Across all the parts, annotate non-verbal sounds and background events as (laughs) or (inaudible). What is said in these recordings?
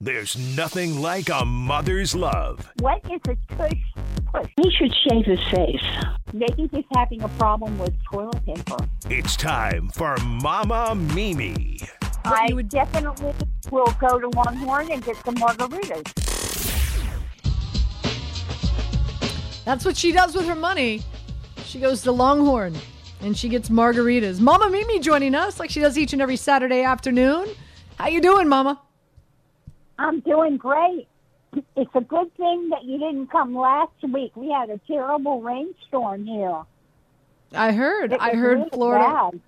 There's nothing like a mother's love. What is a tush push? He should shave his face. Maybe he's having a problem with toilet paper. It's time for Mama Mimi. I definitely will go to Longhorn and get some margaritas. That's what she does with her money. She goes to Longhorn and she gets margaritas. Mama Mimi joining us like she does each and every Saturday afternoon. How you doing, Mama? I'm doing great. It's a good thing that you didn't come last week. We had a terrible rainstorm here. I heard. I heard really Florida. bad.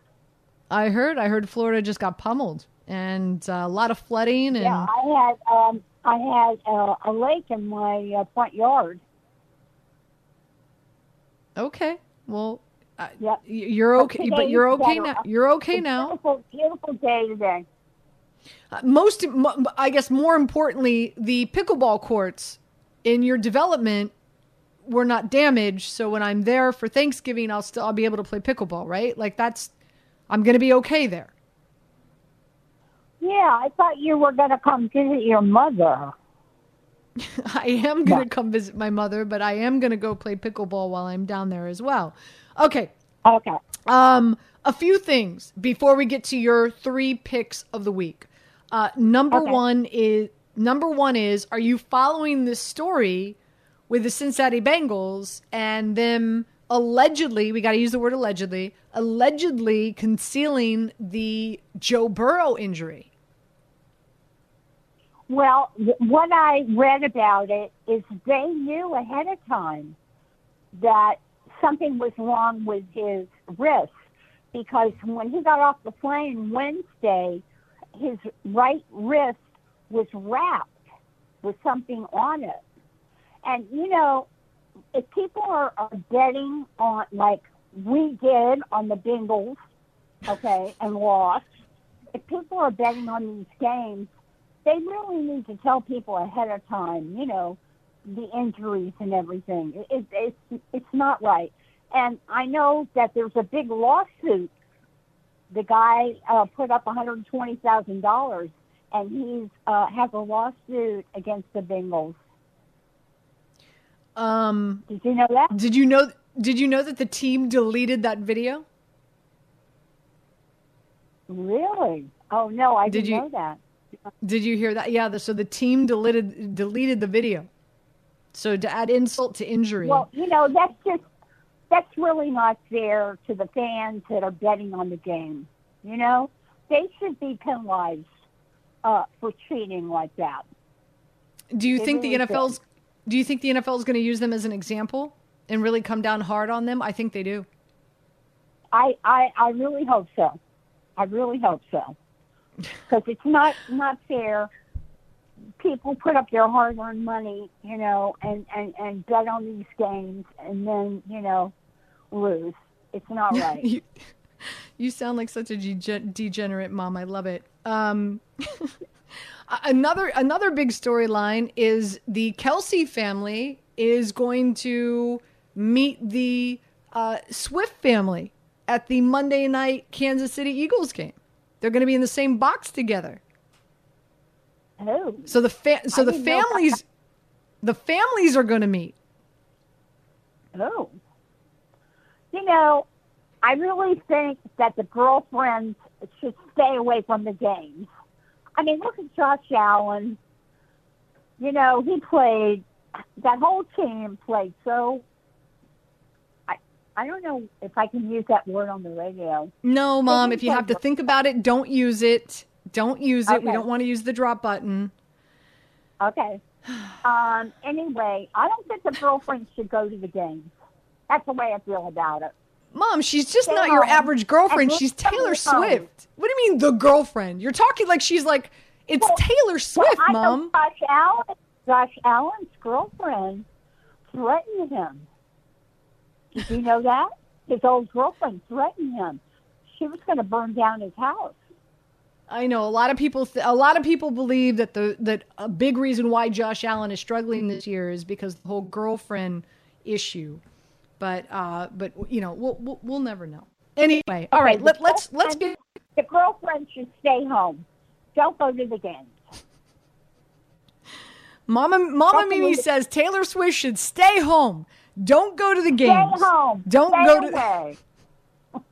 I heard. I heard Florida just got pummeled and uh, a lot of flooding and Yeah, I had um, I had uh, a lake in my uh, front yard. okay. Well, Yep. you're But okay, today but you're okay better. now. You're okay It's now. Beautiful, beautiful day today. Uh, most, I guess, more importantly, the pickleball courts in your development were not damaged. So when I'm there for Thanksgiving, I'll still I'll be able to play pickleball, right? Like that's, I'm going to be okay there. Yeah, I thought you were going to come visit your mother. (laughs) I am going to come visit my mother, but I am going to go play pickleball while I'm down there as well. Okay. Okay. Um, a few things before we get to your three picks of the week. Uh, number Okay. one is number one is are you following this story with the Cincinnati Bengals and them allegedly we got to use the word allegedly allegedly concealing the Joe Burrow injury. Well, what I read about it is they knew ahead of time that something was wrong with his wrist because when he got off the plane Wednesday, his right wrist was wrapped with something on it. And, you know, if people are, are betting on, like we did on the Bengals, okay, (laughs) and lost, if people are betting on these games, they really need to tell people ahead of time, you know, the injuries and everything. It, it, it's it's not right. And I know that there's a big lawsuit. The guy uh, put up one hundred twenty thousand dollars, and he's uh, has a lawsuit against the Bengals. Um, Did you know that? did you know did you know that the team deleted that video? Really? Oh no, I Did didn't you- know that. Did you hear that? Yeah, the, so the team deleted deleted the video. So to add insult to injury. Well, you know, that's just that's really not fair to the fans that are betting on the game. You know, they should be penalized uh, for cheating like that. Do you They think the really NFL's do you think the NFL is going to use them as an example and really come down hard on them? I think they do. I I, I really hope so. I really hope so (laughs) because it's not not fair. People put up their hard-earned money, you know, and and and bet on these games, and then you know lose. It's not (laughs) right. you, you sound like such a dege- degenerate mom. I love it. Um, (laughs) another another big storyline is the Kelce family is going to meet the uh, Swift family at the Monday night Kansas City Eagles game. They're going to be in the same box together. oh, So the fa- so I the didn't know about families the families are going to meet. Oh. You know, I really think that the girlfriends should stay away from the games. I mean, look at Josh Allen. You know, he played, that whole team played so. I, I don't know if I can use that word on the radio. No, mom, if you have to think about it, don't use it. Don't use it. We don't want to use the drop button. Okay. (sighs) Um, anyway, I don't think the girlfriends should go to the games. That's the way I feel about it. Mom, she's just Stay not your average girlfriend. She's Taylor. Swift. What do you mean the girlfriend? You're talking like she's like it's Well- Taylor Swift, well, Mom. Josh Allen, Josh Allen's girlfriend threatened him. Did you know that? His old girlfriend threatened him. She was going to burn down his house. I know a lot of people. Th- a lot of people believe that the that a big reason why Josh Allen is struggling this year is because the whole girlfriend issue. But uh, but you know we'll we'll, we'll never know. Anyway, all right. Okay, Let, let's let's get The girlfriend should stay home. Don't go to the games. Mama Mama That's Mimi says Taylor Swift should stay home. Don't go to the games. Stay home. Don't stay go to away. (laughs)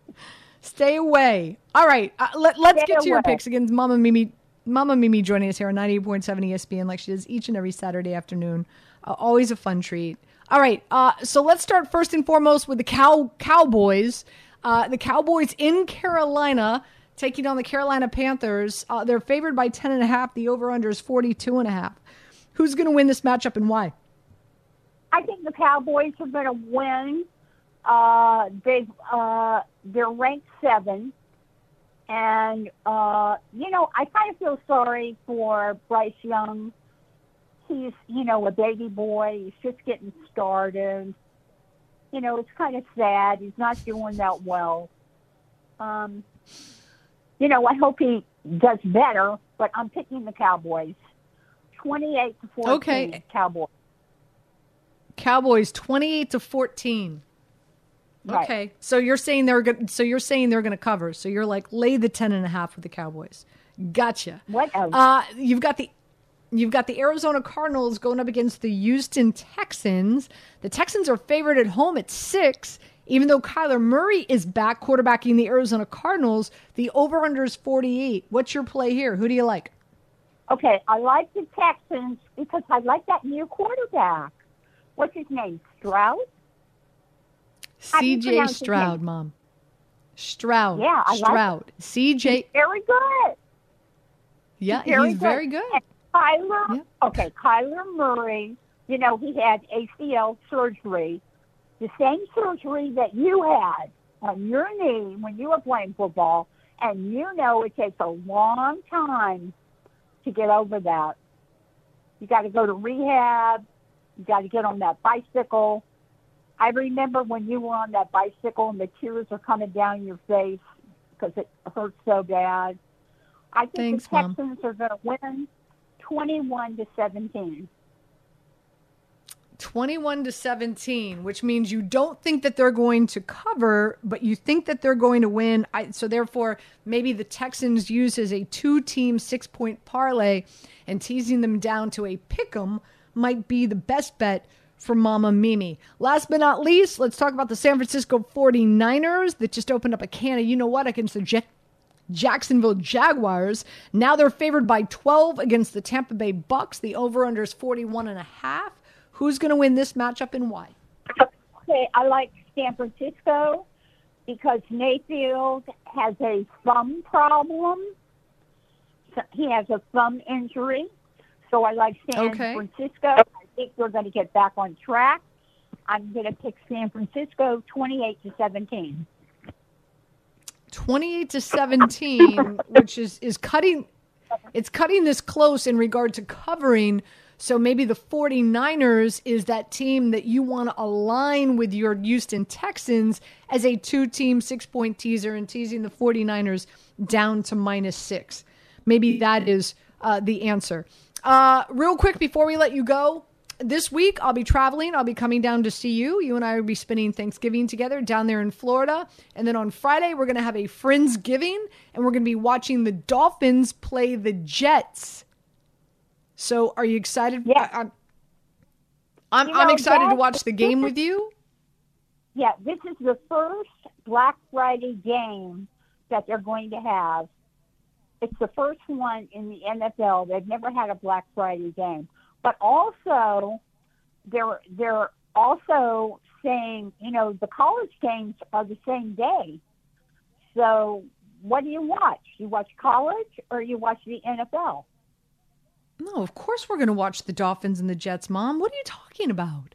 Stay away. All right. Uh, let, let's Stay get to your away. picks again. Mama Mimi, Mama Mimi joining us here on 98.7 ESPN like she does each and every Saturday afternoon. Uh, always a fun treat. All right. Uh, so let's start first and foremost with the cow Cowboys. Uh, the Cowboys in Carolina taking on the Carolina Panthers. Uh, they're favored by 10.5. The over-under is 42.5. Who's going to win this matchup and why? I think the Cowboys are going to win. Uh, they uh, they're ranked seven, and uh, you know I kind of feel sorry for Bryce Young. He's you know a baby boy. He's just getting started. You know it's kind of sad. He's not doing that well. Um, you know I hope he does better, but I'm picking the Cowboys. Twenty-eight to fourteen. Okay. Cowboys. Cowboys 28 to 14. Right. Okay. So you're saying they're going so you're saying they're going to cover. So you're like lay the 10 and a half with the Cowboys. Gotcha. Whatever. Uh you've got the You've got the Arizona Cardinals going up against the Houston Texans. The Texans are favored at home at six, even though Kyler Murray is back quarterbacking the Arizona Cardinals. The over under is 48. What's your play here? Who do you like? Okay, I like the Texans because I like that new quarterback. What's his name? Stroud? How do you CJ Stroud. Mom. Stroud. Yeah, I like Stroud. CJ. Very good. Yeah, Very he's good. very good. Kyler, Yeah. okay, Kyler Murray, you know, he had ACL surgery, the same surgery that you had on your knee when you were playing football, and you know it takes a long time to get over that. You got to go to rehab. You got to get on that bicycle. I remember when you were on that bicycle and the tears are coming down your face because it hurts so bad. I think Thanks, the Mom. Texans are going to win 21 to 17. 21 to 17, which means you don't think that they're going to cover, but you think that they're going to win. I, so therefore, maybe the Texans use as a two-team six-point parlay and teasing them down to a pick 'em might be the best bet for Mama Mimi. Last but not least, let's talk about the San Francisco 49ers that just opened up a can of you know what against the Jet Jacksonville Jaguars. Now they're favored by 12 against the Tampa Bay Bucks. The over-under is 41 and a half. Who's going to win this matchup and why? Okay, I like San Francisco because Mayfield has a thumb problem. He has a thumb injury. So I like San Okay. Francisco. I think we're going to get back on track. I'm going to pick San Francisco 28 to 17. 28 to 17, which is is cutting it's cutting this close in regard to covering. So maybe the 49ers is that team that you want to align with your Houston Texans as a two-team six-point teaser and teasing the 49ers down to minus 6. Maybe that is uh, the answer. Uh, real quick before we let you go, this week I'll be traveling. I'll be coming down to see you. You and I will be spending Thanksgiving together down there in Florida. And then on Friday, we're going to have a Friendsgiving and we're going to be watching the Dolphins play the Jets. So are you excited? Yeah. I, am I'm, You I'm know, excited to watch the game with you. Yeah, this is the first Black Friday game that they're going to have. It's the first one in the NFL. They've never had a Black Friday game. But also, they're they're also saying, you know, the college games are the same day. So, what do you watch? You watch college or you watch the NFL? No, of course we're going to watch the Dolphins and the Jets, Mom. What are you talking about?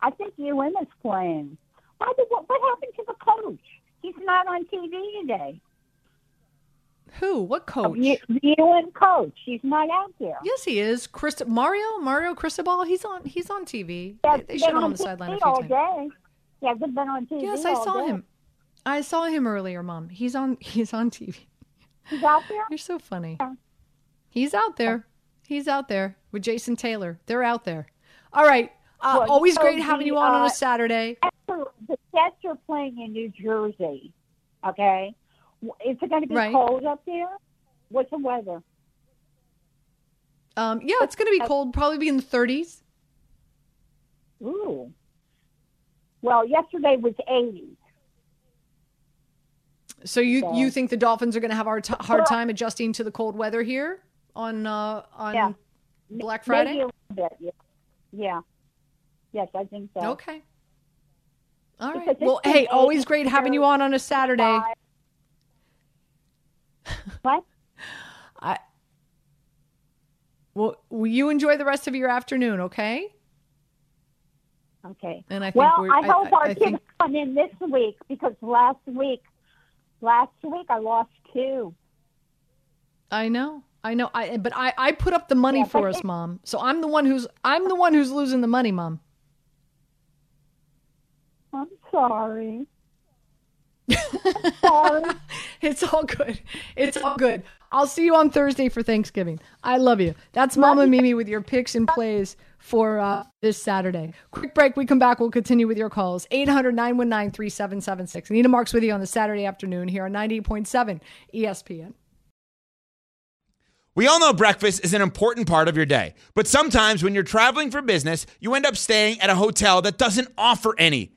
I think UM is playing. By the way, what happened to the coach? He's not on TV today. Who? What coach? You and coach. He's not out there. Yes, he is. Christ- Mario, Mario Cristobal. He's on. He's on TV. He They, they showed him on the sideline a few all times. day. He hasn't been on TV. Yes, I saw day. him. I saw him earlier, Mom. He's on. (laughs) He's on TV. He's out there. You're so funny. Yeah. He's out there. He's out there with Jason Taylor. They're out there. All right. Uh, Well, always so great having the, you on on uh, a Saturday. The Jets are playing in New Jersey. Okay, is it going to be Right. cold up there? What's the weather? Um, yeah, it's going to be cold. Probably be in the 30s. Ooh. Well, yesterday was 80. So you So- you think the Dolphins are going to have a hard, t- hard time adjusting to the cold weather here on uh, on Yeah. Black Friday? Maybe a little bit. Yeah. yeah. Yes, I think so. Okay. All right. Well, hey, always great having you on on a Saturday. Five- what? I well, will you enjoy the rest of your afternoon, okay? Okay. And I think well, I hope I- our I kids think- come in this week because last week, last week I lost two. I know. I know. I but I I put up the money Yeah, for us, mom. So I'm the one who's I'm the one who's losing the money, mom. I'm sorry. Sorry. (laughs) It's all good. It's all good. I'll see you on Thursday for Thanksgiving. I love you. That's Mama Mimi with your picks and plays for uh, this Saturday. Quick break. We come back. We'll continue with your calls. 800 919 3776. Anita Marks with you on the Saturday afternoon here on 98.7 ESPN. We all know breakfast is an important part of your day, but sometimes when you're traveling for business, you end up staying at a hotel that doesn't offer any.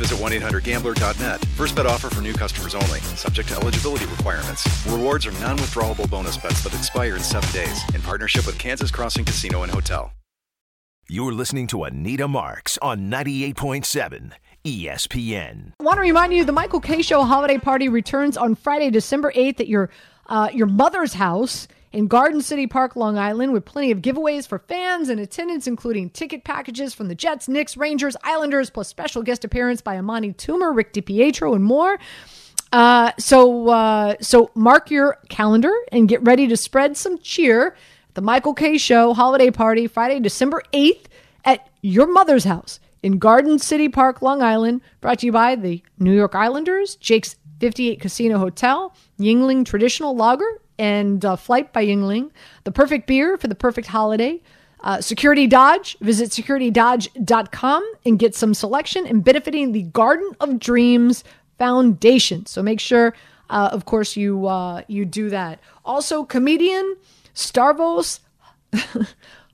visit 1-800-GAMBLER.net. First bet offer for new customers only. Subject to eligibility requirements. Rewards are non-withdrawable bonus bets that expire in seven days. In partnership with Kansas Crossing Casino and Hotel. You're listening to Anita Marks on 98.7 ESPN. I want to remind you the Michael Kay Show holiday party returns on Friday, December 8th at your uh, your mother's house in Garden City Park, Long Island, with plenty of giveaways for fans and attendants, including ticket packages from the Jets, Knicks, Rangers, Islanders, plus special guest appearance by Amani Toomer, Rick DiPietro, and more. Uh, so uh, so mark your calendar and get ready to spread some cheer. at The Michael Kay Show holiday party Friday, December 8th at your mother's house in Garden City Park, Long Island, brought to you by the New York Islanders, Jake's 58 Casino Hotel, Yuengling Traditional Lager, and uh, Flight by Yuengling, the perfect beer for the perfect holiday. Uh, Security Dodge, visit securitydodge.com and get some selection and benefiting the Garden of Dreams Foundation. So make sure, uh, of course, you uh, you do that. Also, comedian Stavros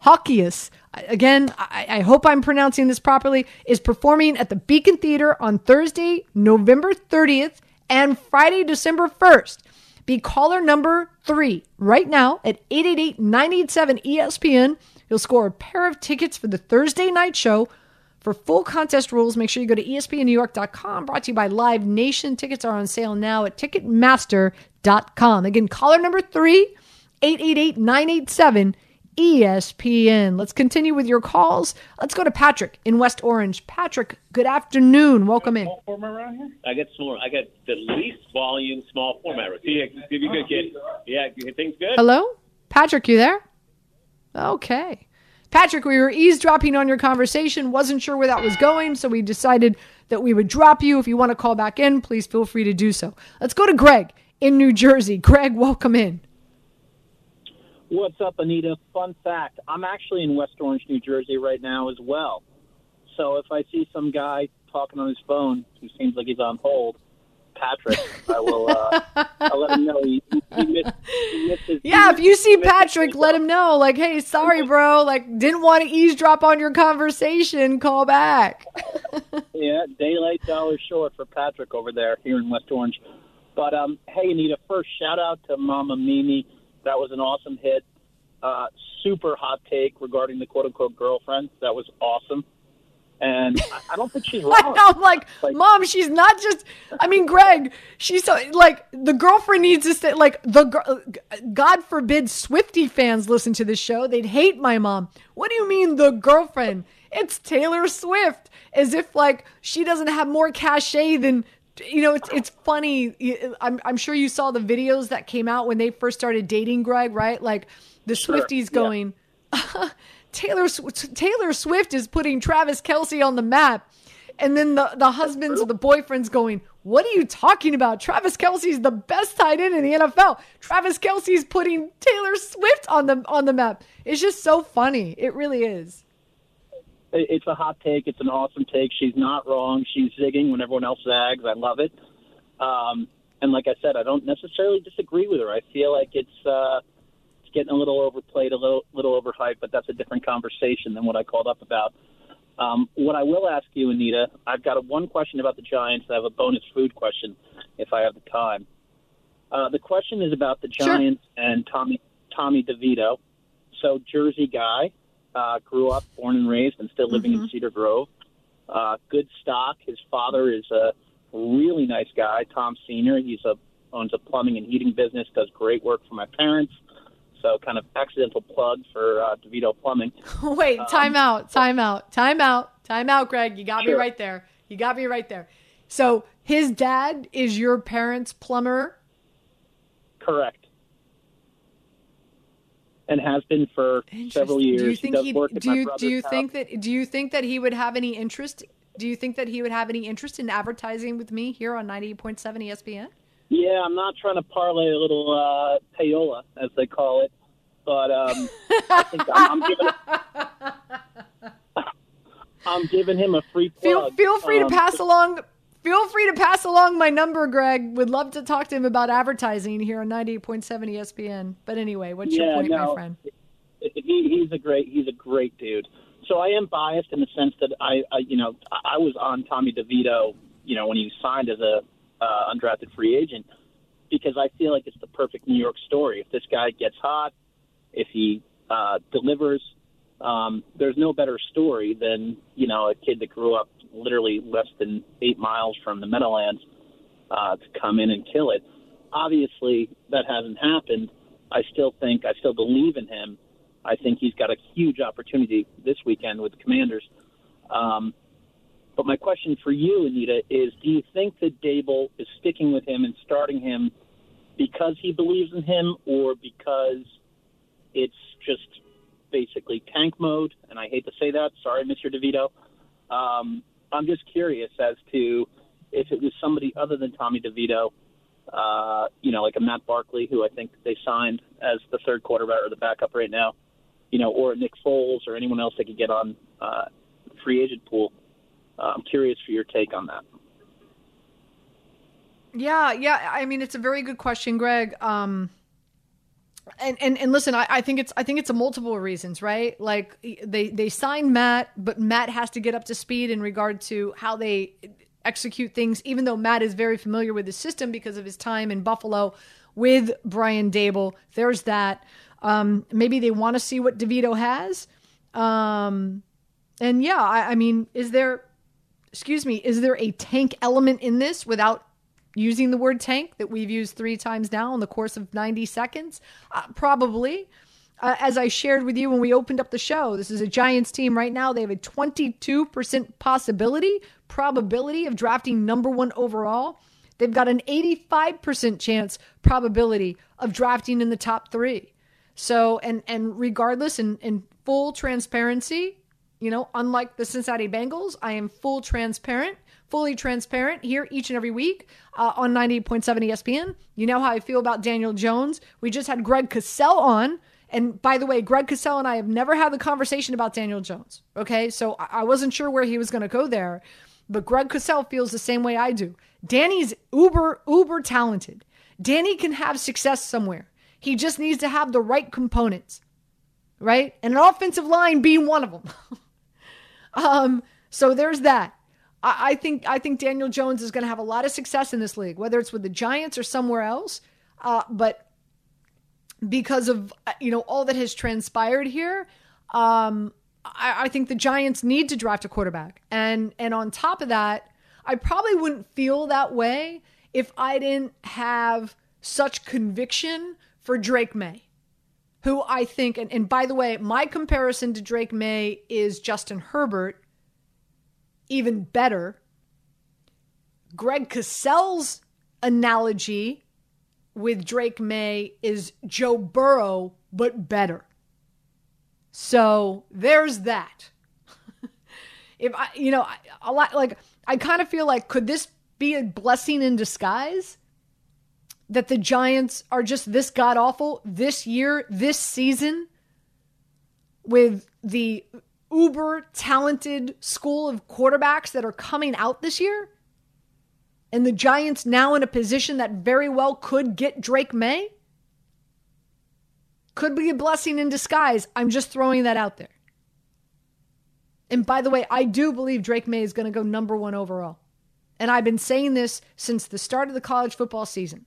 Halkias, again, I, I hope I'm pronouncing this properly, is performing at the Beacon Theater on Thursday, November 30th and Friday, December 1st. Be caller number three right now at 888 987 ESPN. You'll score a pair of tickets for the Thursday night show. For full contest rules, make sure you go to espnnewyork.com. Brought to you by Live Nation. Tickets are on sale now at Ticketmaster.com. Again, caller number three, 888 987 ESPN. Let's continue with your calls. Let's go to Patrick in West Orange. Patrick, good afternoon. Welcome in. Small format around here? I got small. I got the least volume small format. See, you, see you good, kid. Yeah, things good. Hello? Patrick, you there? Okay. Patrick, we were eavesdropping on your conversation, wasn't sure where that was going, so we decided that we would drop you. If you want to call back in, please feel free to do so. Let's go to Greg in New Jersey. Greg, welcome in. What's up, Anita? Fun fact I'm actually in West Orange, New Jersey right now as well. So if I see some guy talking on his phone who seems like he's on hold, Patrick, I will uh, (laughs) I'll let him know he, he, missed, he missed his, Yeah, if you see Patrick, let him know. Like, hey, sorry, bro. Like, didn't want to eavesdrop on your conversation. Call back. (laughs) Yeah, daylight dollars short for Patrick over there here in West Orange. But um, hey, Anita, first shout out to Mama Mimi. That was an awesome hit. Uh, super hot take regarding the quote unquote girlfriend. That was awesome. And I, I don't think she's (laughs) wrong. I'm like, Like- mom, she's not just. I mean, Greg, she's so, like the girlfriend needs to stay. Like the God forbid Swifty fans listen to this show, they'd hate my mom. What do you mean the girlfriend? It's Taylor Swift, as if like she doesn't have more cachet than. You know, it's it's funny. I'm I'm sure you saw the videos that came out when they first started dating Greg, right? Like the Swifties yeah. going. (laughs) Taylor Taylor Swift is putting Travis Kelce on the map. And then the, the husbands or the boyfriends going, What are you talking about? Travis Kelce's the best tight end in the NFL. Travis Kelce's putting Taylor Swift on the on the map. It's just so funny. It really is. It- It's a hot take. It's an awesome take. She's not wrong. She's zigging when everyone else zags. I love it. Um, and like I said, I don't necessarily disagree with her. I feel like it's uh, it's getting a little overplayed, a little little overhyped, but that's a different conversation than what I called up about. Um, what I will ask you, Anita, I've got a, one question about the Giants. I have a bonus food question if I have the time. Uh, the question is about the Sure. Giants and Tommy Tommy DeVito. So Jersey guy, uh, grew up, born and raised, and still living in Cedar Grove. Uh, good stock. His father is a really nice guy, Tom Senior. He's a owns a plumbing and heating business. Does great work for my parents. So kind of accidental plug for uh, DeVito Plumbing. (laughs) Wait, time out, time out, time out, time out, Greg. You got me right there. You got me right there. So his dad is your parents' plumber. Correct. And has been for several years. Do you think he? at Do you do you house. think that? Do you think that he would have any interest? Do you think that he would have any interest in advertising with me here on ninety eight point seven ESPN? Yeah, I'm not trying to parlay a little uh, payola, as they call it, but um, I think I'm, I'm giving. (laughs) I'm giving him a free Feel plug. feel free to Um, pass along. Feel free to pass along my number, Greg. Would love to talk to him about advertising here on ninety eight point seven E ESPN. But anyway, what's your Yeah, point, my friend? he, he's a great he's a great dude. So I am biased in the sense that I, I you know I I was on Tommy DeVito you know when he signed as a uh, undrafted free agent because I feel like it's the perfect New York story. If this guy gets hot, if he uh, delivers, um, there's no better story than you know a kid that grew up literally less than eight miles from the Meadowlands uh, to come in and kill it. Obviously, that hasn't happened. I still think I still believe in him. I think he's got a huge opportunity this weekend with the Commanders. Um, but my question for you, Anita, is: Do you think that Daboll is sticking with him and starting him because he believes in him, or because it's just basically tank mode? And I hate to say that. Sorry, Mr. DeVito. Um, I'm just curious as to if it was somebody other than Tommy DeVito, uh, you know, like a Matt Barkley, who I think they signed as the third quarterback or the backup right now, you know, or Nick Foles or anyone else they could get on uh, free agent pool. Uh, I'm curious for your take on that. Yeah, yeah. I mean, it's a very good question, Greg. Um, and and and listen, I, I think it's I think it's a multiple reasons, right? Like they they signed Matt, but Matt has to get up to speed in regard to how they execute things. Even though Matt is very familiar with the system because of his time in Buffalo with Brian Daboll, there's that. Um, maybe they want to see what DeVito has. Um, and yeah, I, I mean, is there? Excuse me, is there a tank element in this without using the word tank that we've used three times now in the course of 90 seconds? Uh, probably. uh, as I shared with you when we opened up the show, this is a Giants team right now. They have a 22% possibility, probability of drafting number one overall. They've got an 85% chance probability of drafting in the top three. So, and and regardless, in, in full transparency, you know, unlike the Cincinnati Bengals, I am full transparent, fully transparent here each and every week uh, on 98.7 ESPN. You know how I feel about Daniel Jones. We just had Greg Cosell on. And by the way, Greg Cosell and I have never had the conversation about Daniel Jones. Okay. So I wasn't sure where he was going to go there. But Greg Cosell feels the same way I do. Danny's uber, uber talented. Danny can have success somewhere. He just needs to have the right components, right? And an offensive line being one of them. (laughs) um, so there's that. I, I think I think Daniel Jones is going to have a lot of success in this league, whether it's with the Giants or somewhere else. Uh, but because of uh, you know all that has transpired here, um, I, I think the Giants need to draft a quarterback. And and on top of that, I probably wouldn't feel that way if I didn't have such conviction for Drake Maye, who I think, and, and by the way, my comparison to Drake Maye is Justin Herbert, even better. Greg Cosell's analogy with Drake Maye is Joe Burrow, but better. So there's that. (laughs) if I, you know, a lot like I kind of feel like could this be a blessing in disguise? That the Giants are just this god awful this year, this season, with the uber talented school of quarterbacks that are coming out this year? And the Giants now in a position that very well could get Drake Maye. Could be a blessing in disguise. I'm just throwing that out there. And by the way, I do believe Drake Maye is going to go number one overall. And I've been saying this since the start of the college football season.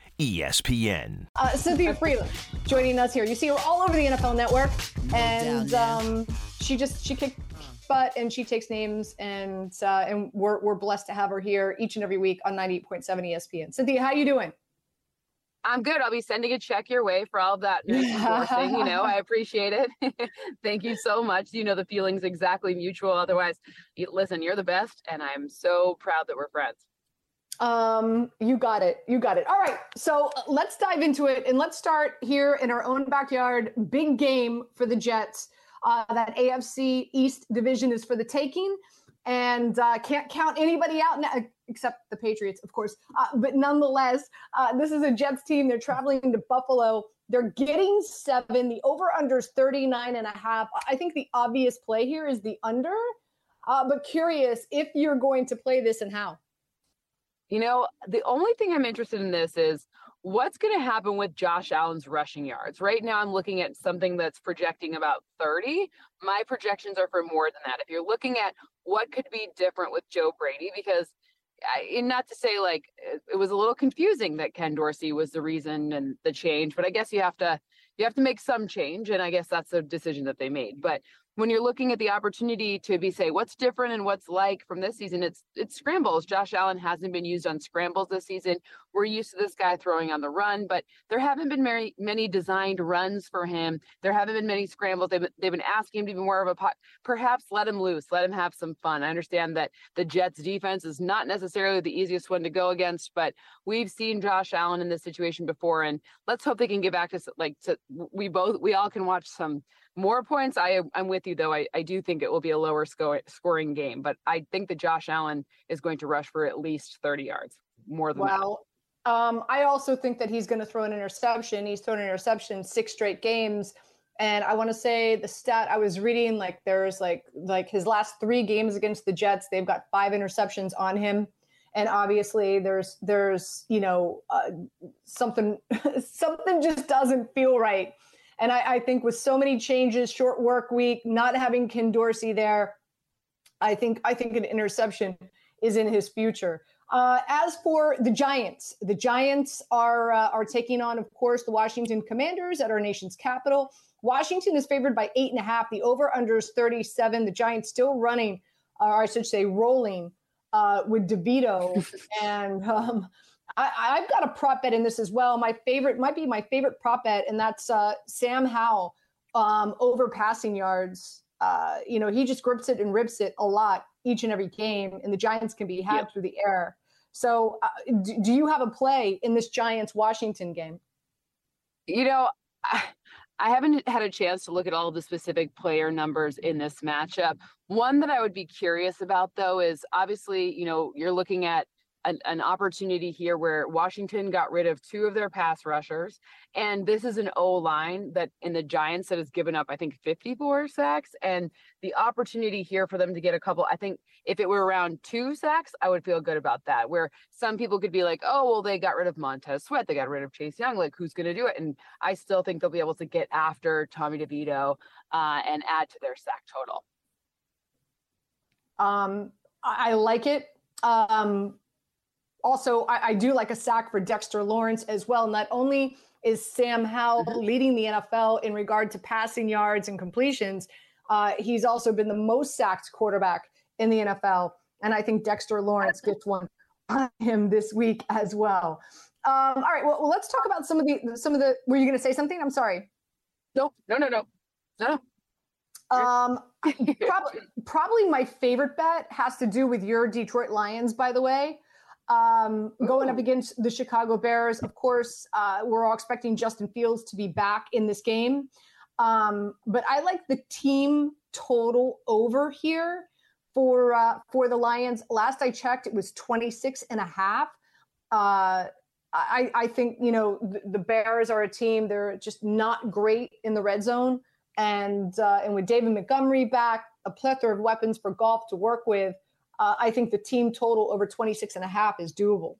ESPN. Uh, Cynthia Frelund joining us here. You see her all over the NFL Network, and um, she just she kicked butt and she takes names, and uh, and we're we're blessed to have her here each and every week on 98.7 ESPN. Cynthia, how you doing? I'm good. I'll be sending a check your way for all of that nursing. (laughs) You know, I appreciate it. (laughs) Thank you so much. You know, the feeling's exactly mutual. Otherwise, you, listen, you're the best, and I'm so proud that we're friends. Um, you got it. You got it. All right. So uh, let's dive into it and let's start here in our own backyard. Big game for the Jets. Uh, that AFC East division is for the taking and uh, can't count anybody out now, except the Patriots, of course. Uh, but nonetheless, uh, this is a Jets team. They're traveling to Buffalo. They're getting seven. The over under is 39 and a half. I think the obvious play here is the under, uh, but curious if you're going to play this and how. You know, the only thing I'm interested in this is what's going to happen with Josh Allen's rushing yards? Right now, I'm looking at something that's projecting about 30. My projections are for more than that. If you're looking at what could be different with Joe Brady, because I, not to say like it was a little confusing that Ken Dorsey was the reason and the change, but I guess you have to you have to make some change, and I guess that's the decision that they made. But when you're looking at the opportunity to be say what's different and what's like from this season it's it's scrambles. Josh allen hasn't been used on scrambles this season we're used to this guy throwing on the run but there haven't been many many designed runs for him there haven't been many scrambles they've they've been asking him to be more of a pot perhaps let him loose let him have some fun i understand that the jets defense is not necessarily the easiest one to go against but we've seen josh allen in this situation before and let's hope they can get back to like to we both we all can watch some more points. I I'm with you though. I, I do think it will be a lower score, scoring game, but I think that Josh Allen is going to rush for at least 30 yards more than wow. Um, I also think that he's going to throw an interception. He's thrown an interception six straight games. And I want to say the stat I was reading, like there's like like his last three games against the Jets, they've got five interceptions on him, and obviously there's there's you know uh, something (laughs) something just doesn't feel right and I, I think with so many changes, short work week, not having Ken Dorsey there, I think I think an interception is in his future. Uh, as for the Giants, the Giants are uh, are taking on, of course, the Washington Commanders at our nation's capital. Washington is favored by eight and a half. The over under is 37. The Giants still running, or I should say, rolling uh, with DeVito. (laughs) and um, I, have got a prop bet in this as well. My favorite might be my favorite prop bet, and that's uh, Sam Howell um, over passing yards. Uh, you know, he just grips it and rips it a lot each and every game, and the Giants can be had yep. through the air. So, uh, do, do, you have a play in this Giants Washington game? You know, I, I haven't had a chance to look at all the specific player numbers in this matchup. One that I would be curious about, though, is obviously, you know, you're looking at an, an, opportunity here where Washington got rid of two of their pass rushers. And this is an O line that in the Giants that has given up, I think, 54 sacks. And the opportunity here for them to get a couple, I think if it were around two sacks, I would feel good about that. Where some people could be like, oh, well, they got rid of Montez Sweat, they got rid of Chase Young. Like, who's going to do it? And I still think they'll be able to get after Tommy DeVito uh, and add to their sack total. Um, I like it. Um, also, I, I, do like a sack for Dexter Lawrence as well. Not only is Sam Howell mm-hmm. leading the NFL in regard to passing yards and completions, uh, he's also been the most sacked quarterback in the NFL. And I think Dexter Lawrence gets one on him this week as well. Um, all right, well, let's talk about some of the some of the. Were you going to say something? I'm sorry. No, no, no, no, no. Um, (laughs) probably, probably my favorite bet has to do with your Detroit Lions. By the way, um, going up against the Chicago Bears. Of course, uh, we're all expecting Justin Fields to be back in this game. Um, but I like the team total over here for uh, for the Lions. Last I checked, it was 26 and a half. Uh, I, I think, you know, the, the, Bears are a team, they're just not great in the red zone. And, uh, and with David Montgomery back, a plethora of weapons for Goff to work with, uh, I think the team total over 26 and a half is doable.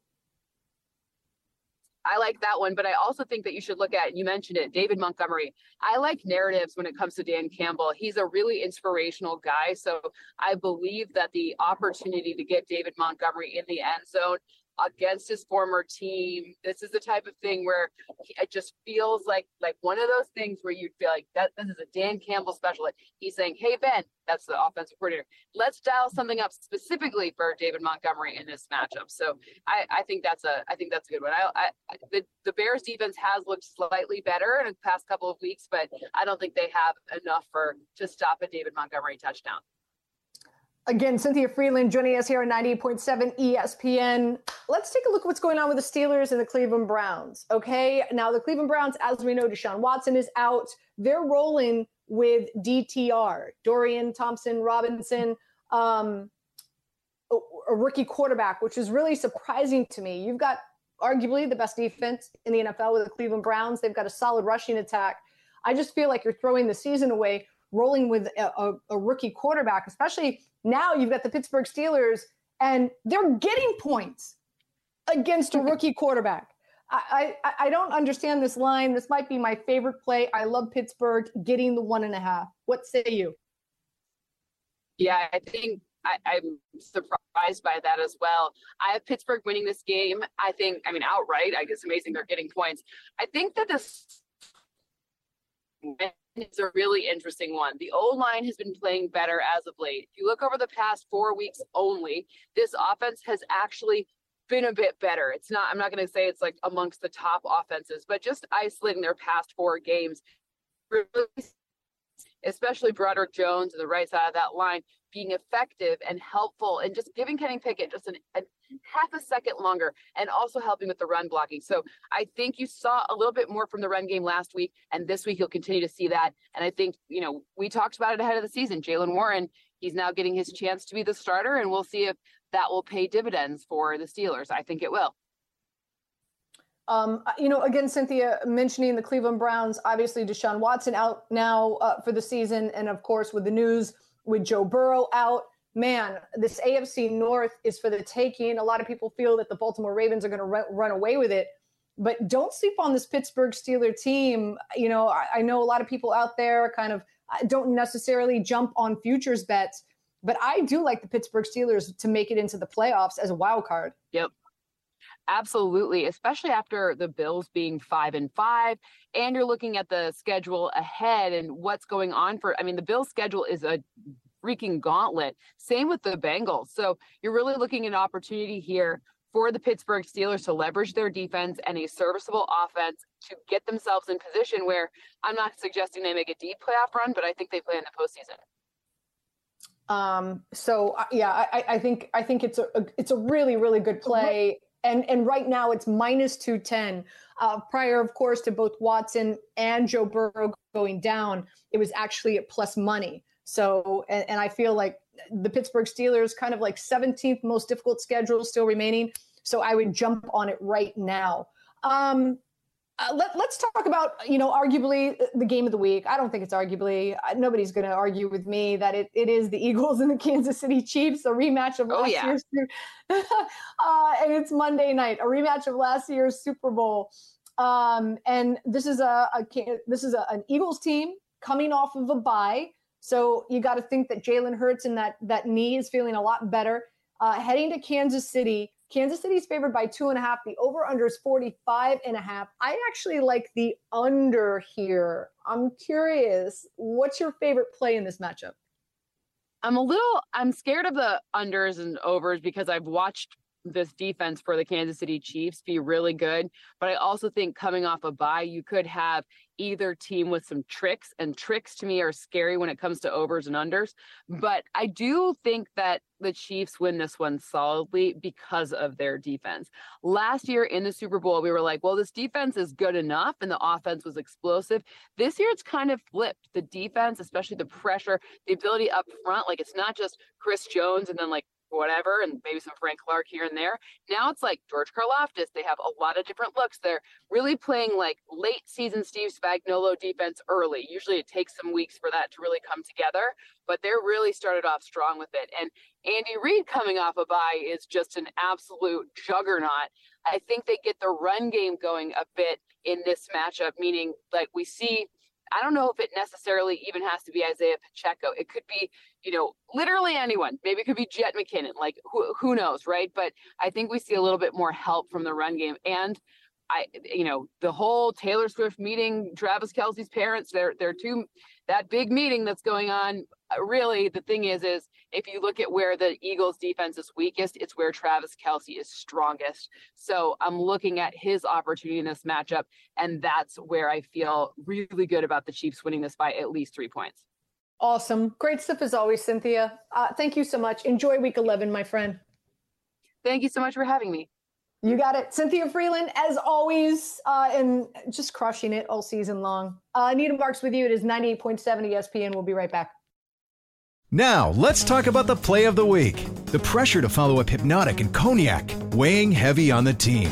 I like that one, but I also think that you should look at, you mentioned it, David Montgomery. I like narratives when it comes to Dan Campbell. He's a really inspirational guy. So I believe that the opportunity to get David Montgomery in the end zone against his former team. This is the type of thing where he, it just feels like like one of those things where you'd feel like that this is a Dan Campbell special. He's saying, "Hey Ben, that's the offensive coordinator. Let's dial something up specifically for David Montgomery in this matchup." So I, I think that's a I think that's a good one. I, I the the Bears defense has looked slightly better in the past couple of weeks, but I don't think they have enough for to stop a David Montgomery touchdown. Again, Cynthia Frelund joining us here on 98.7 ESPN. Let's take a look at what's going on with the Steelers and the Cleveland Browns. Okay. Now, the Cleveland Browns, as we know, Deshaun Watson is out. They're rolling with DTR, Dorian Thompson Robinson, um, a, a rookie quarterback, which is really surprising to me. You've got arguably the best defense in the NFL with the Cleveland Browns. They've got a solid rushing attack. I just feel like you're throwing the season away rolling with a, a, a rookie quarterback, especially now you've got the Pittsburgh Steelers and they're getting points against a rookie quarterback. I, I, I don't understand this line. This might be my favorite play. I love Pittsburgh getting the one and a half. What say you? Yeah, I think I, I'm surprised by that as well. I have Pittsburgh winning this game. I think, I mean, outright. I guess amazing they're getting points. I think that this is a really interesting one. The O line has been playing better as of late. If you look over the past four weeks only, this offense has actually been a bit better. It's not, I'm not going to say it's like amongst the top offenses, but just isolating their past four games, especially Broderick Jones to the right side of that line, being effective and helpful and just giving Kenny Pickett just an, a half a second longer and also helping with the run blocking. So I think you saw a little bit more from the run game last week, and this week you'll continue to see that. And I think, you know, we talked about it ahead of the season. Jaylen Warren, he's now getting his chance to be the starter, and we'll see if that will pay dividends for the Steelers. I think it will. Um, you know, again, Cynthia mentioning the Cleveland Browns, obviously Deshaun Watson out now uh, for the season. And of course, with the news with Joe Burrow out, man, this AFC North is for the taking. A lot of people feel that the Baltimore Ravens are going to run, run away with it. But don't sleep on this Pittsburgh Steeler team. You know, I, I know a lot of people out there kind of uh, don't necessarily jump on futures bets, but I do like the Pittsburgh Steelers to make it into the playoffs as a wild card. Yep. Absolutely, especially after the Bills being five and five, and you're looking at the schedule ahead and what's going on for. I mean, the Bills' schedule is a freaking gauntlet. Same with the Bengals. So you're really looking at an opportunity here for the Pittsburgh Steelers to leverage their defense and a serviceable offense to get themselves in position where I'm not suggesting they make a deep playoff run, but I think they play in the postseason. Um, so uh, yeah, I, I, think I think it's a, a, it's a really really good play, and and right now it's minus two ten. Uh, prior, of course, to both Watson and Joe Burrow going down, it was actually at plus money. So, and, and I feel like the Pittsburgh Steelers kind of like 17th most difficult schedule still remaining. So I would jump on it right now. Um, uh, let, us talk about, you know, arguably the game of the week. I don't think it's arguably. Uh, nobody's going to argue with me that it, it is the (laughs) Eagles and the Kansas City Chiefs, a rematch of oh, last yeah. year's, (laughs) uh, and it's Monday night, a rematch of last year's Super Bowl. Um, and this is a, a this is a, an Eagles team coming off of a bye. So you got to think that Jalen Hurts and that that knee is feeling a lot better. Uh, heading to Kansas City, Kansas City is favored by two and a half. The over under is 45 and a half. I actually like the under here. I'm curious, what's your favorite play in this matchup? I'm a little I'm scared of the unders and overs because I've watched this defense for the Kansas City Chiefs be really good. But I also think coming off a bye, you could have either team with some tricks, and tricks to me are scary when it comes to overs and unders. But I do think that the Chiefs win this one solidly because of their defense. Last year in the Super Bowl, we were like, well, this defense is good enough, and the offense was explosive. This year, it's kind of flipped. The defense, especially the pressure, the ability up front, like it's not just Chris Jones and then like whatever, and maybe some Frank Clark here and there. Now it's like George Karlaftis. They have a lot of different looks. They're really playing like late season Steve Spagnuolo defense early. Usually it takes some weeks for that to really come together, but they're really started off strong with it. And Andy Reid coming off a bye is just an absolute juggernaut. I think they get the run game going a bit in this matchup, meaning like we see I don't know if it necessarily even has to be Isaiah Pacheco. It could be, you know, literally anyone. Maybe it could be Jet McKinnon. Like who who knows, right? But I think we see a little bit more help from the run game. And I, you know, the whole Taylor Swift meeting, Travis Kelce's parents, they're they're two that big meeting that's going on. Uh, really, the thing is, is if you look at where the Eagles' defense is weakest, it's where Travis Kelsey is strongest. So I'm looking at his opportunity in this matchup, and that's where I feel really good about the Chiefs winning this by at least three points. Awesome, great stuff as always, Cynthia. Uh, thank you so much. Enjoy Week 11, my friend. Thank you so much for having me. You got it. Cynthia Frelund, as always, uh, and just crushing it all season long. Uh, Anita Marks with you. It is 98.7 ESPN. We'll be right back. Now, let's talk about the play of the week. The pressure to follow up Hpnotiq and Cognac, weighing heavy on the team.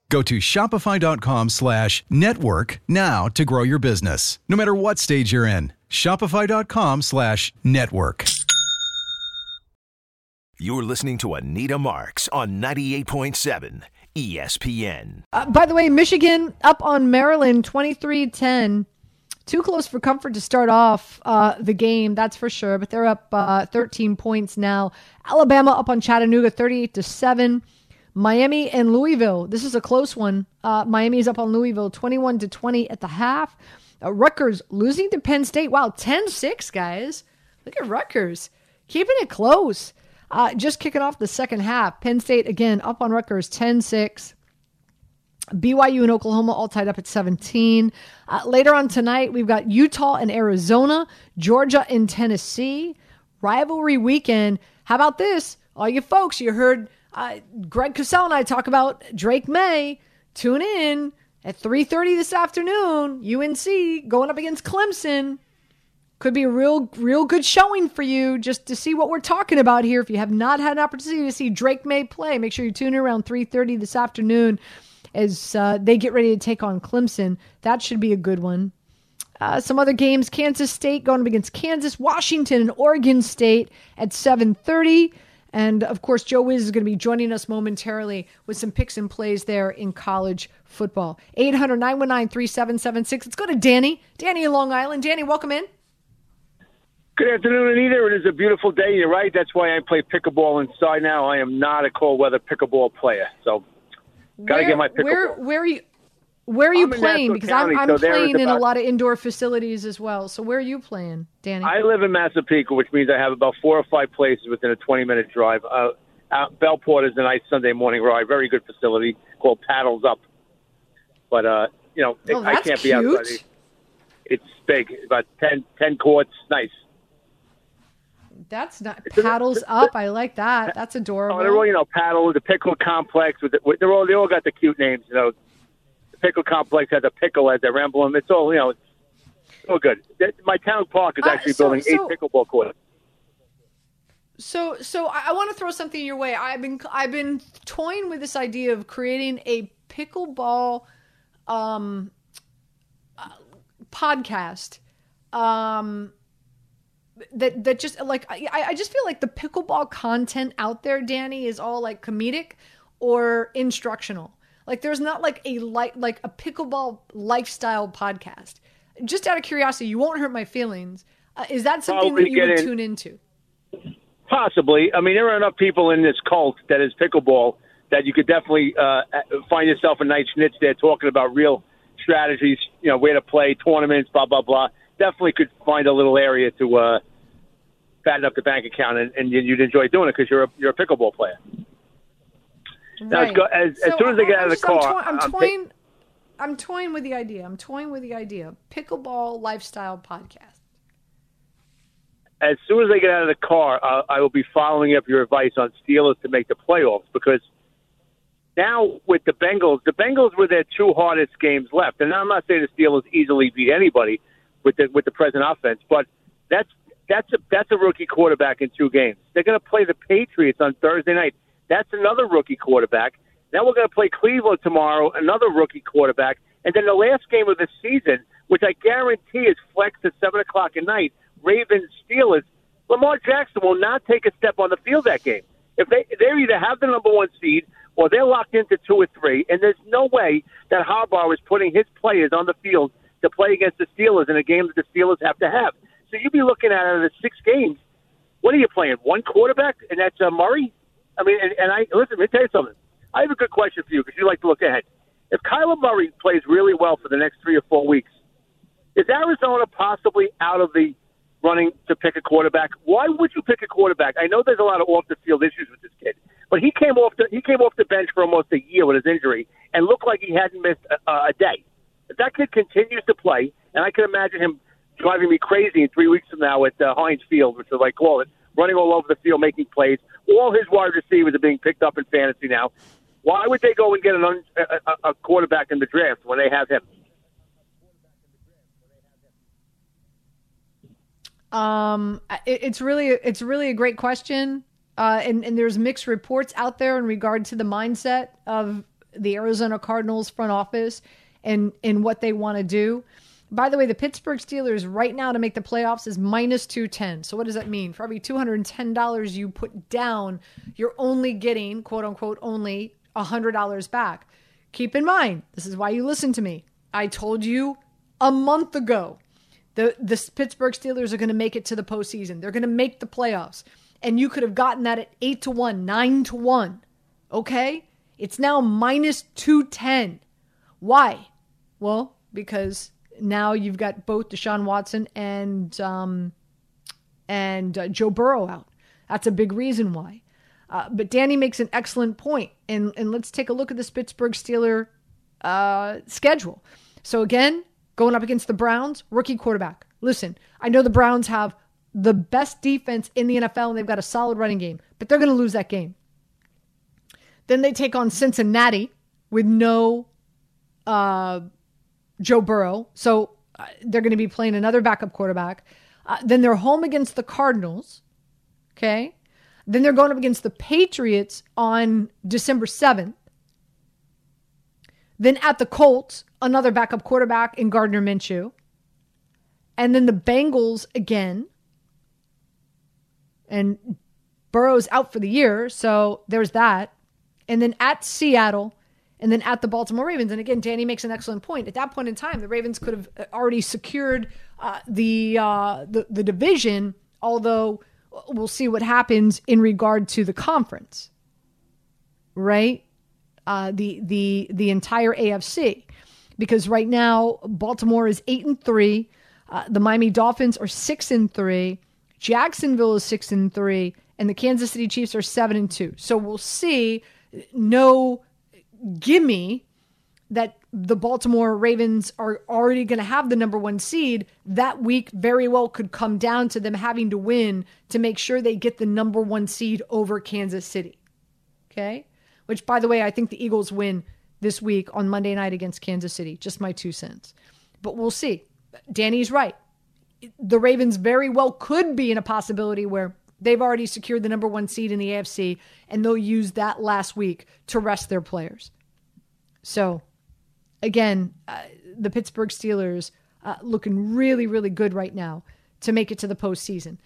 Go to shopify.com slash network now to grow your business, no matter what stage you're in. Shopify.com slash network. You're listening to Anita Marks on 98.7 ESPN. Uh, by the way, Michigan up on Maryland 23 10. Too close for comfort to start off uh, the game, that's for sure. But they're up uh, 13 points now. Alabama up on Chattanooga 38 to 7. Miami and Louisville. This is a close one. Uh, Miami is up on Louisville 21 to 20 at the half. Uh, Rutgers losing to Penn State. Wow, 10 6, guys. Look at Rutgers. Keeping it close. Uh, just kicking off the second half. Penn State again up on Rutgers 10 6. BYU and Oklahoma all tied up at 17. Uh, later on tonight, we've got Utah and Arizona, Georgia and Tennessee. Rivalry weekend. How about this? All you folks, you heard uh, Greg Cosell and I talk about Drake Maye. Tune in at 3.30 this afternoon. UNC going up against Clemson. Could be a real, real good showing for you just to see what we're talking about here. If you have not had an opportunity to see Drake Maye play, make sure you tune in around 3.30 this afternoon as uh, they get ready to take on Clemson. That should be a good one. Uh, some other games: Kansas State going up against Kansas, Washington, and Oregon State at 7:30. And of course, Joe Wiz is going to be joining us momentarily with some picks and plays there in college football. 800 919 3776. Let's go to Danny. Danny in Long Island. Danny, welcome in. Good afternoon, Anita. It is a beautiful day. You're right. That's why I play pickleball inside now. I am not a cold weather pickleball player. So, got to get my pickleball. Where, where are you? Where are you I'm playing? Because County, I'm, I'm is playing in a lot of indoor facilities as well. So where are you playing, Danny? I live in Massapequa, which means I have about four or five places within a 20 minute drive. Uh, out Bellport is a nice Sunday morning ride. Very good facility called Paddles Up. But, uh, you know, Oh, I can't be outside. cute. It's big, about 10, 10 courts. Nice. That's not paddles up. I like that. That's adorable. Oh, they're all, you know, paddle, the pickle complex. With, the, with they're all, they all got the cute names. You know, pickle complex has a pickle as their emblem. It's all, you know, it's all good. My town park is Uh, actually so- building so- eight pickleball courts. So, so I, I want to throw something your way. I've been, I've been toying with this idea of creating a pickleball, um, uh, podcast, um, that that just like I, I just feel like the pickleball content out there, Danny, is all like comedic or instructional. Like there's not like a like like a pickleball lifestyle podcast. Just out of curiosity, you won't hurt my feelings. Uh, is that something Probably that you would in- tune into? Possibly. I mean, there are enough people in this cult that is pickleball that you could definitely uh, find yourself a nice niche there talking about real strategies, you know, where to play, tournaments, blah, blah, blah. Definitely could find a little area to uh, fatten up the bank account, and, and you'd enjoy doing it because you're a, you're a pickleball player. As, go, as, as So soon as I get out of the just- I'm car, toy- I'm, I'm toying. I'm toying with the idea. I'm toying with the idea. Pickleball lifestyle podcast. as soon as I get out of the car, uh, I will be following up your advice on Steelers to make the playoffs because now with the Bengals, the Bengals were their two hardest games left, and I'm not saying the Steelers easily beat anybody with the with the present offense, but that's that's a that's a rookie quarterback in two games. They're going to play the Patriots on Thursday night. That's another rookie quarterback. Then we're going to play Cleveland tomorrow, another rookie quarterback, and then the last game of the season, which I guarantee is flexed at seven o'clock at night. Ravens Steelers. Lamar Jackson will not take a step on the field that game. If they they either have the number one seed or they're locked into two or three, and there's no way that Harbaugh is putting his players on the field to play against the Steelers in a game that the Steelers have to have. So you'd be looking at out of the six games. What are you playing? One quarterback, and that's uh, Murray. I mean, and, and I listen. Let me tell you something. I have a good question for you because you like to look ahead. If Kyler Murray plays really well for the next three or four weeks, is Arizona possibly out of the running to pick a quarterback? Why would you pick a quarterback? I know there's a lot of off the field issues with this kid, but he came off the he came off the bench for almost a year with his injury and looked like he hadn't missed a, a day. If that kid continues to play, and I can imagine him driving me crazy in three weeks from now at uh, Heinz Field, which is I call it, running all over the field, making plays. All his wide receivers are being picked up in fantasy now. Why would they go and get an un, a, a quarterback in the draft when they have him? Um, it, it's really it's really a great question, uh, and and there's mixed reports out there in regard to the mindset of the Arizona Cardinals front office and and what they want to do. By the way, the Pittsburgh Steelers right now to make the playoffs is minus 210. So what does that mean? For every $210 you put down, you're only getting, quote unquote, only $100 back. Keep in mind, this is why you listen to me. I told you a month ago the the Pittsburgh Steelers are going to make it to the postseason. They're going to make the playoffs. And you could have gotten that at 8 to 1, 9 to 1. Okay? It's now minus 210. Why? Well, because now you've got both Deshaun Watson and um, and uh, Joe Burrow out. That's a big reason why. Uh, but Danny makes an excellent point, and and let's take a look at the Pittsburgh Steeler uh, schedule. So again, going up against the Browns, rookie quarterback. Listen, I know the Browns have the best defense in the NFL, and they've got a solid running game, but they're going to lose that game. Then they take on Cincinnati with no uh, Joe Burrow. So uh, they're going to be playing another backup quarterback. Uh, then they're home against the Cardinals. Okay. Then they're going up against the Patriots on December 7th. Then at the Colts, another backup quarterback in Gardner Minshew. And then the Bengals again. And Burrow's out for the year. So there's that. And then at Seattle and then at the Baltimore Ravens. And again, Danny makes an excellent point. At that point in time, the Ravens could have already secured uh, the, uh, the the division. Although we'll see what happens in regard to the conference, right? Uh, the the the entire AFC, because right now Baltimore is eight and three, uh, the Miami Dolphins are six and three, Jacksonville is six and three, and the Kansas City Chiefs are seven and two. So we'll see. No gimme that the Baltimore Ravens are already going to have the number one seed, that week very well could come down to them having to win to make sure they get the number one seed over Kansas City. Okay? Which, by the way, I think the Eagles win this week on Monday night against Kansas City. Just my two cents. But we'll see. Danny's right. The Ravens very well could be in a possibility where they've already secured the number one seed in the AFC and they'll use that last week to rest their players. So, again, uh, the Pittsburgh Steelers uh, looking really, really good right now to make it to the postseason.